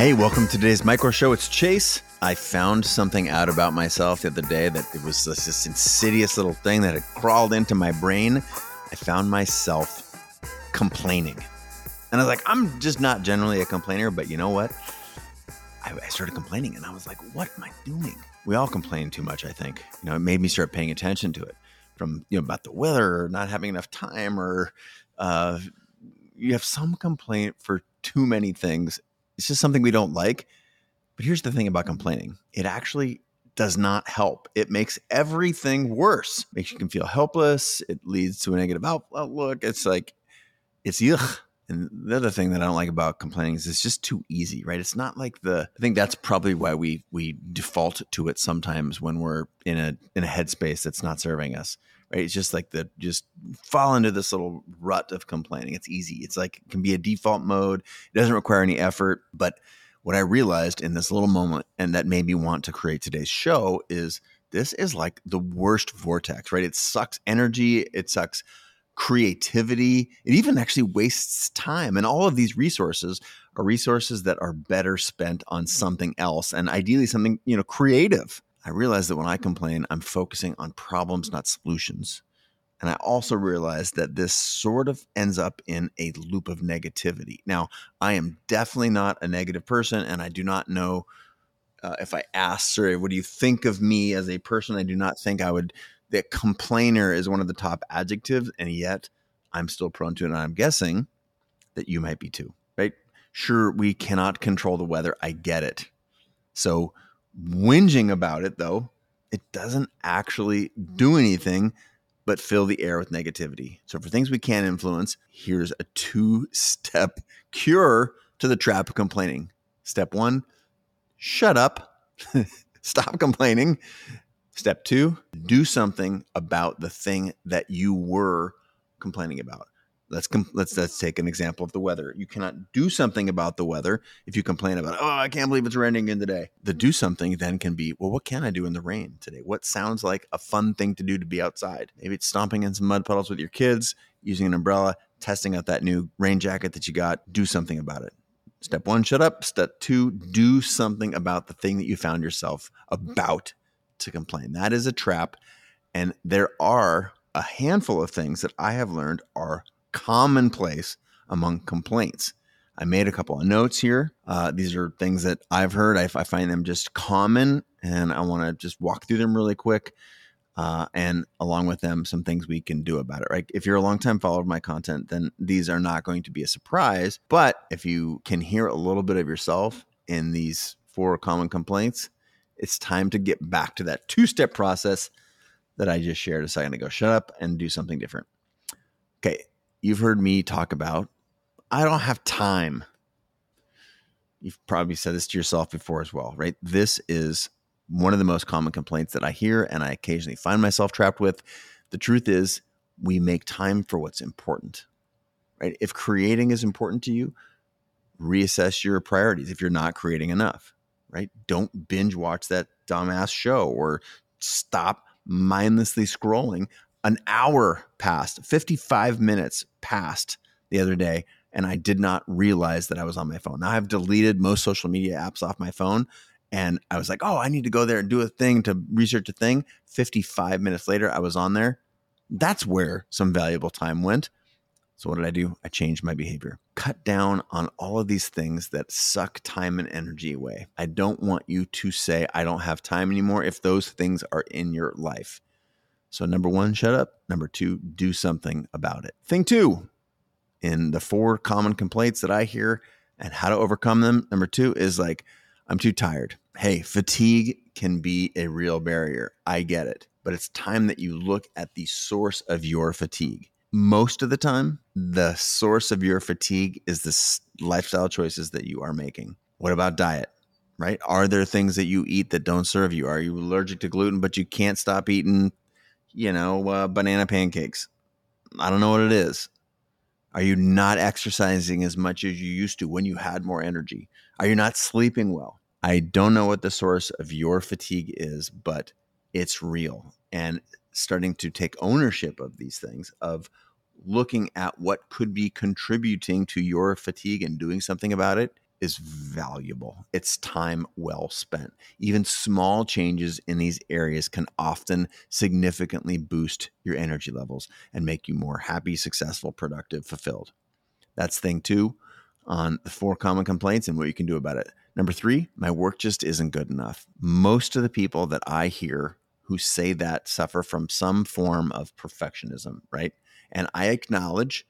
Hey, welcome to today's micro show. It's Chase. I found something out about myself the other day that it was this, this insidious little thing that had crawled into my brain. I found myself complaining. And I was like, I'm just not generally a complainer, but you know what? I, I started complaining and I was like, what am I doing? We all complain too much, I think. You know, it made me start paying attention to it from, you know, about the weather or not having enough time or uh, you have some complaint for too many things. It's just something we don't like. But here's the thing about complaining it actually does not help. It makes everything worse. Makes you can feel helpless. It leads to a negative outlook. It's like, it's yuck. And the other thing that I don't like about complaining is it's just too easy, right? It's not like the I think that's probably why we we default to it sometimes when we're in a in a headspace that's not serving us. Right? It's just like the just fall into this little rut of complaining. It's easy. It's like it can be a default mode. It doesn't require any effort. But what I realized in this little moment and that made me want to create today's show is this is like the worst vortex, right? It sucks energy, it sucks creativity. It even actually wastes time. And all of these resources are resources that are better spent on something else and ideally something, you know, creative. I realize that when I complain, I'm focusing on problems, not solutions. And I also realize that this sort of ends up in a loop of negativity. Now, I am definitely not a negative person, and I do not know uh, if I asked, sorry, what do you think of me as a person? I do not think I would that complainer is one of the top adjectives, and yet I'm still prone to it. And I'm guessing that you might be too, right? Sure, we cannot control the weather. I get it. So, whinging about it, though, it doesn't actually do anything but fill the air with negativity. So, for things we can't influence, here's a two step cure to the trap of complaining. Step one, shut up, stop complaining. Step two, do something about the thing that you were complaining about. Let's com- let's let's take an example of the weather. You cannot do something about the weather if you complain about, oh, I can't believe it's raining in today. The do something then can be, well, what can I do in the rain today? What sounds like a fun thing to do to be outside? Maybe it's stomping in some mud puddles with your kids, using an umbrella, testing out that new rain jacket that you got. Do something about it. Step one, shut up. Step two, do something about the thing that you found yourself about to complain. That is a trap. And there are a handful of things that I have learned are commonplace among complaints. I made a couple of notes here. Uh, these are things that I've heard. I, I find them just common, and I want to just walk through them really quick. Uh, and along with them, some things we can do about it, right? If you're a longtime follower of my content, then these are not going to be a surprise. But if you can hear a little bit of yourself in these four common complaints, it's time to get back to that two step process that I just shared a second ago. Shut up and do something different. Okay. You've heard me talk about, I don't have time. You've probably said this to yourself before as well, right? This is one of the most common complaints that I hear and I occasionally find myself trapped with. The truth is, we make time for what's important, right? If creating is important to you, reassess your priorities if you're not creating enough right? Don't binge watch that dumbass show or stop mindlessly scrolling. An hour passed, 55 minutes passed the other day, and I did not realize that I was on my phone. Now I've deleted most social media apps off my phone. And I was like, oh, I need to go there and do a thing to research a thing. 55 minutes later, I was on there. That's where some valuable time went. So, what did I do? I changed my behavior. Cut down on all of these things that suck time and energy away. I don't want you to say, I don't have time anymore if those things are in your life. So, number one, shut up. Number two, do something about it. Thing two, in the four common complaints that I hear and how to overcome them, number two is like, I'm too tired. Hey, fatigue can be a real barrier. I get it. But it's time that you look at the source of your fatigue most of the time, the source of your fatigue is the lifestyle choices that you are making. What about diet? Right? Are there things that you eat that don't serve you? Are you allergic to gluten, but you can't stop eating, you know, uh, banana pancakes? I don't know what it is. Are you not exercising as much as you used to when you had more energy? Are you not sleeping well? I don't know what the source of your fatigue is, but it's real. And starting to take ownership of these things, of looking at what could be contributing to your fatigue and doing something about it is valuable. It's time well spent. Even small changes in these areas can often significantly boost your energy levels and make you more happy, successful, productive, fulfilled. That's thing two on the four common complaints and what you can do about it. Number three, my work just isn't good enough. Most of the people that I hear who say that suffer from some form of perfectionism, right? And I acknowledge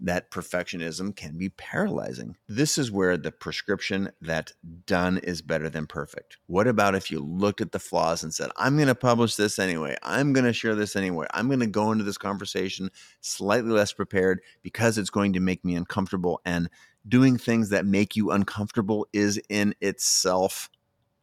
that perfectionism can be paralyzing. This is where the prescription that done is better than perfect. What about if you looked at the flaws and said, I'm going to publish this anyway. I'm going to share this anyway. I'm going to go into this conversation slightly less prepared because it's going to make me uncomfortable. And doing things that make you uncomfortable is in itself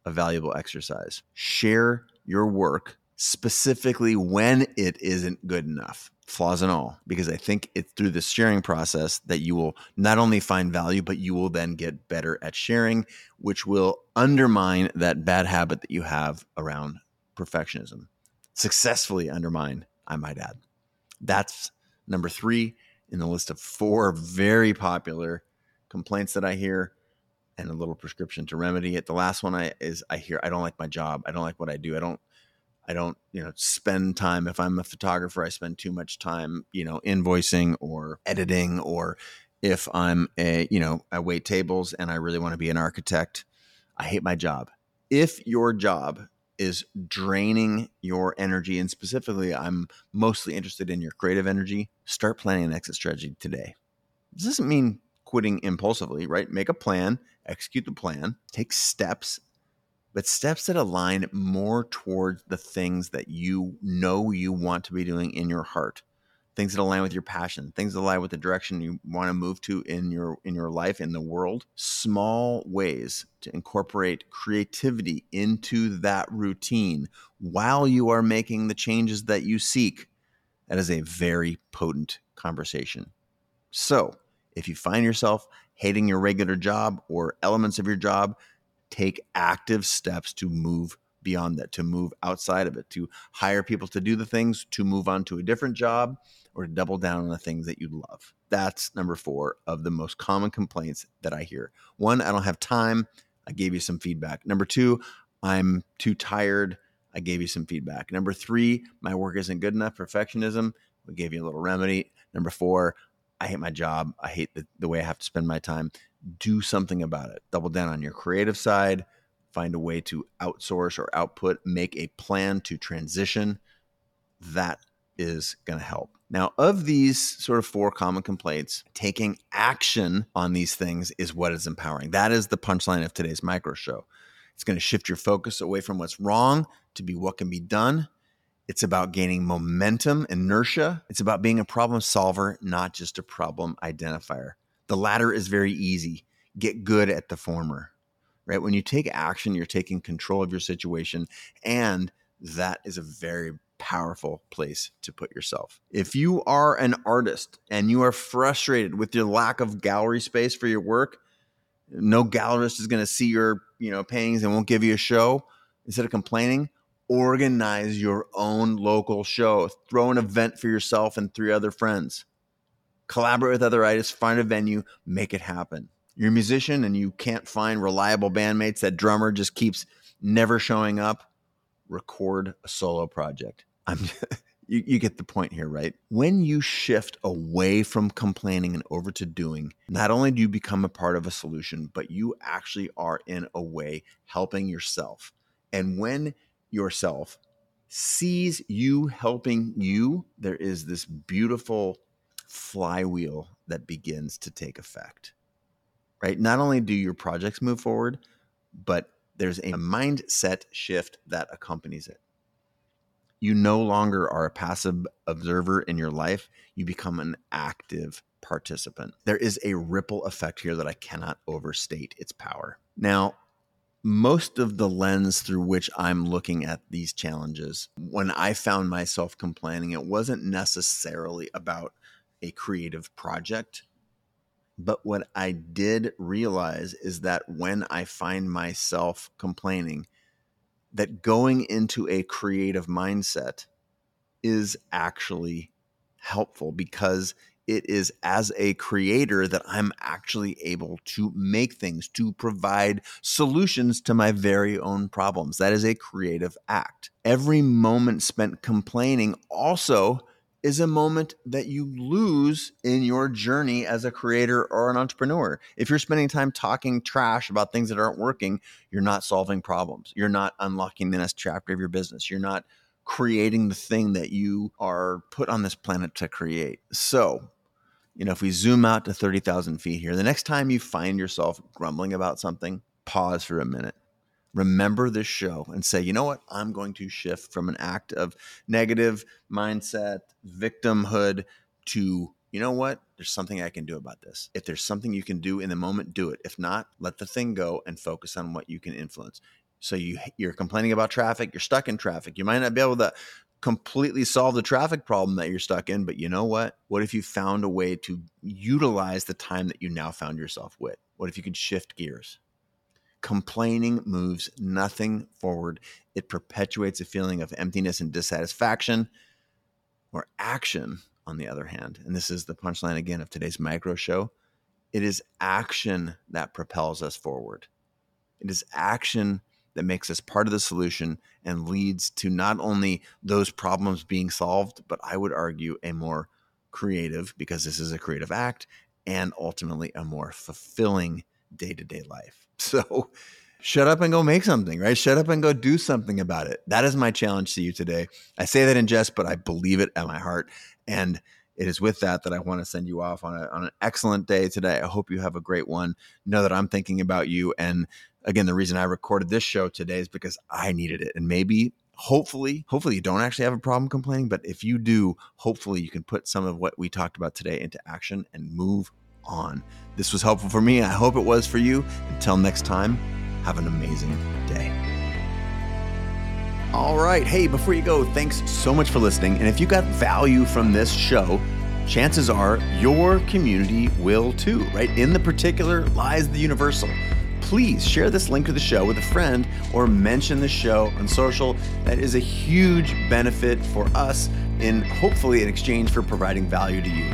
a valuable exercise. Share your work specifically when it isn't good enough flaws and all, because I think it's through the sharing process that you will not only find value, but you will then get better at sharing, which will undermine that bad habit that you have around perfectionism. Successfully undermine, I might add. That's number three in the list of four very popular complaints that I hear and a little prescription to remedy it. The last one I is I hear I don't like my job. I don't like what I do. I don't I don't, you know, spend time. If I'm a photographer, I spend too much time, you know, invoicing or editing. Or if I'm a, you know, I wait tables and I really want to be an architect, I hate my job. If your job is draining your energy, and specifically, I'm mostly interested in your creative energy, start planning an exit strategy today. This doesn't mean quitting impulsively, right? Make a plan, execute the plan, take steps but steps that align more towards the things that you know you want to be doing in your heart. Things that align with your passion things that align with the direction you want to move to in your in your life in the world. Small ways to incorporate creativity into that routine while you are making the changes that you seek. That is a very potent conversation. So if you find yourself hating your regular job or elements of your job take active steps to move beyond that, to move outside of it, to hire people to do the things, to move on to a different job, or to double down on the things that you love. That's number four of the most common complaints that I hear. One, I don't have time. I gave you some feedback. Number two, I'm too tired. I gave you some feedback. Number three, my work isn't good enough. Perfectionism. We gave you a little remedy. Number four, I hate my job. I hate the, the way I have to spend my time do something about it. Double down on your creative side, find a way to outsource or output, make a plan to transition. That is going to help. Now, of these sort of four common complaints, taking action on these things is what is empowering. That is the punchline of today's micro show. It's going to shift your focus away from what's wrong to be what can be done. It's about gaining momentum, inertia. It's about being a problem solver, not just a problem identifier. The latter is very easy. Get good at the former, right? When you take action, you're taking control of your situation. And that is a very powerful place to put yourself. If you are an artist and you are frustrated with your lack of gallery space for your work, no gallerist is going to see your, you know, paintings and won't give you a show. Instead of complaining, organize your own local show. Throw an event for yourself and three other friends collaborate with other artists, find a venue, make it happen. You're a musician and you can't find reliable bandmates. That drummer just keeps never showing up. Record a solo project. I'm you, you get the point here, right? When you shift away from complaining and over to doing, not only do you become a part of a solution, but you actually are in a way helping yourself. And when yourself sees you helping you, there is this beautiful flywheel that begins to take effect. Right? Not only do your projects move forward, but there's a mindset shift that accompanies it. You no longer are a passive observer in your life, you become an active participant. There is a ripple effect here that I cannot overstate its power. Now, most of the lens through which I'm looking at these challenges, when I found myself complaining, it wasn't necessarily about a creative project. But what I did realize is that when I find myself complaining, that going into a creative mindset is actually helpful because it is as a creator that I'm actually able to make things, to provide solutions to my very own problems. That is a creative act. Every moment spent complaining also is a moment that you lose in your journey as a creator or an entrepreneur. If you're spending time talking trash about things that aren't working, you're not solving problems. You're not unlocking the next chapter of your business. You're not creating the thing that you are put on this planet to create. So, you know, if we zoom out to 30,000 feet here, the next time you find yourself grumbling about something, pause for a minute remember this show and say, you know what? I'm going to shift from an act of negative mindset, victimhood to, you know what? There's something I can do about this. If there's something you can do in the moment, do it. If not, let the thing go and focus on what you can influence. So you you're complaining about traffic, you're stuck in traffic. You might not be able to completely solve the traffic problem that you're stuck in, but you know what? What if you found a way to utilize the time that you now found yourself with? What if you could shift gears? Complaining moves nothing forward. It perpetuates a feeling of emptiness and dissatisfaction. Or action, on the other hand, and this is the punchline again of today's micro show it is action that propels us forward. It is action that makes us part of the solution and leads to not only those problems being solved, but I would argue a more creative, because this is a creative act, and ultimately a more fulfilling day to day life. So shut up and go make something, right? Shut up and go do something about it. That is my challenge to you today. I say that in jest, but I believe it at my heart. And it is with that that I want to send you off on, a, on an excellent day today. I hope you have a great one. Know that I'm thinking about you. And again, the reason I recorded this show today is because I needed it. And maybe hopefully hopefully you don't actually have a problem complaining but if you do hopefully you can put some of what we talked about today into action and move on. This was helpful for me. I hope it was for you. Until next time, have an amazing day. All right. Hey, before you go, thanks so much for listening. And if you got value from this show, chances are your community will too, right? In the particular lies the universal. Please share this link to the show with a friend or mention the show on social. That is a huge benefit for us in hopefully in exchange for providing value to you.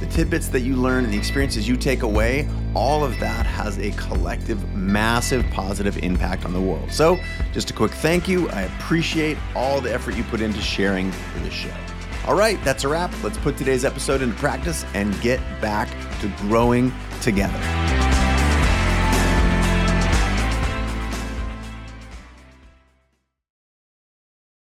the tidbits that you learn and the experiences you take away, all of that has a collective, massive positive impact on the world. So, just a quick thank you. I appreciate all the effort you put into sharing for the show. All right, that's a wrap. Let's put today's episode into practice and get back to growing together.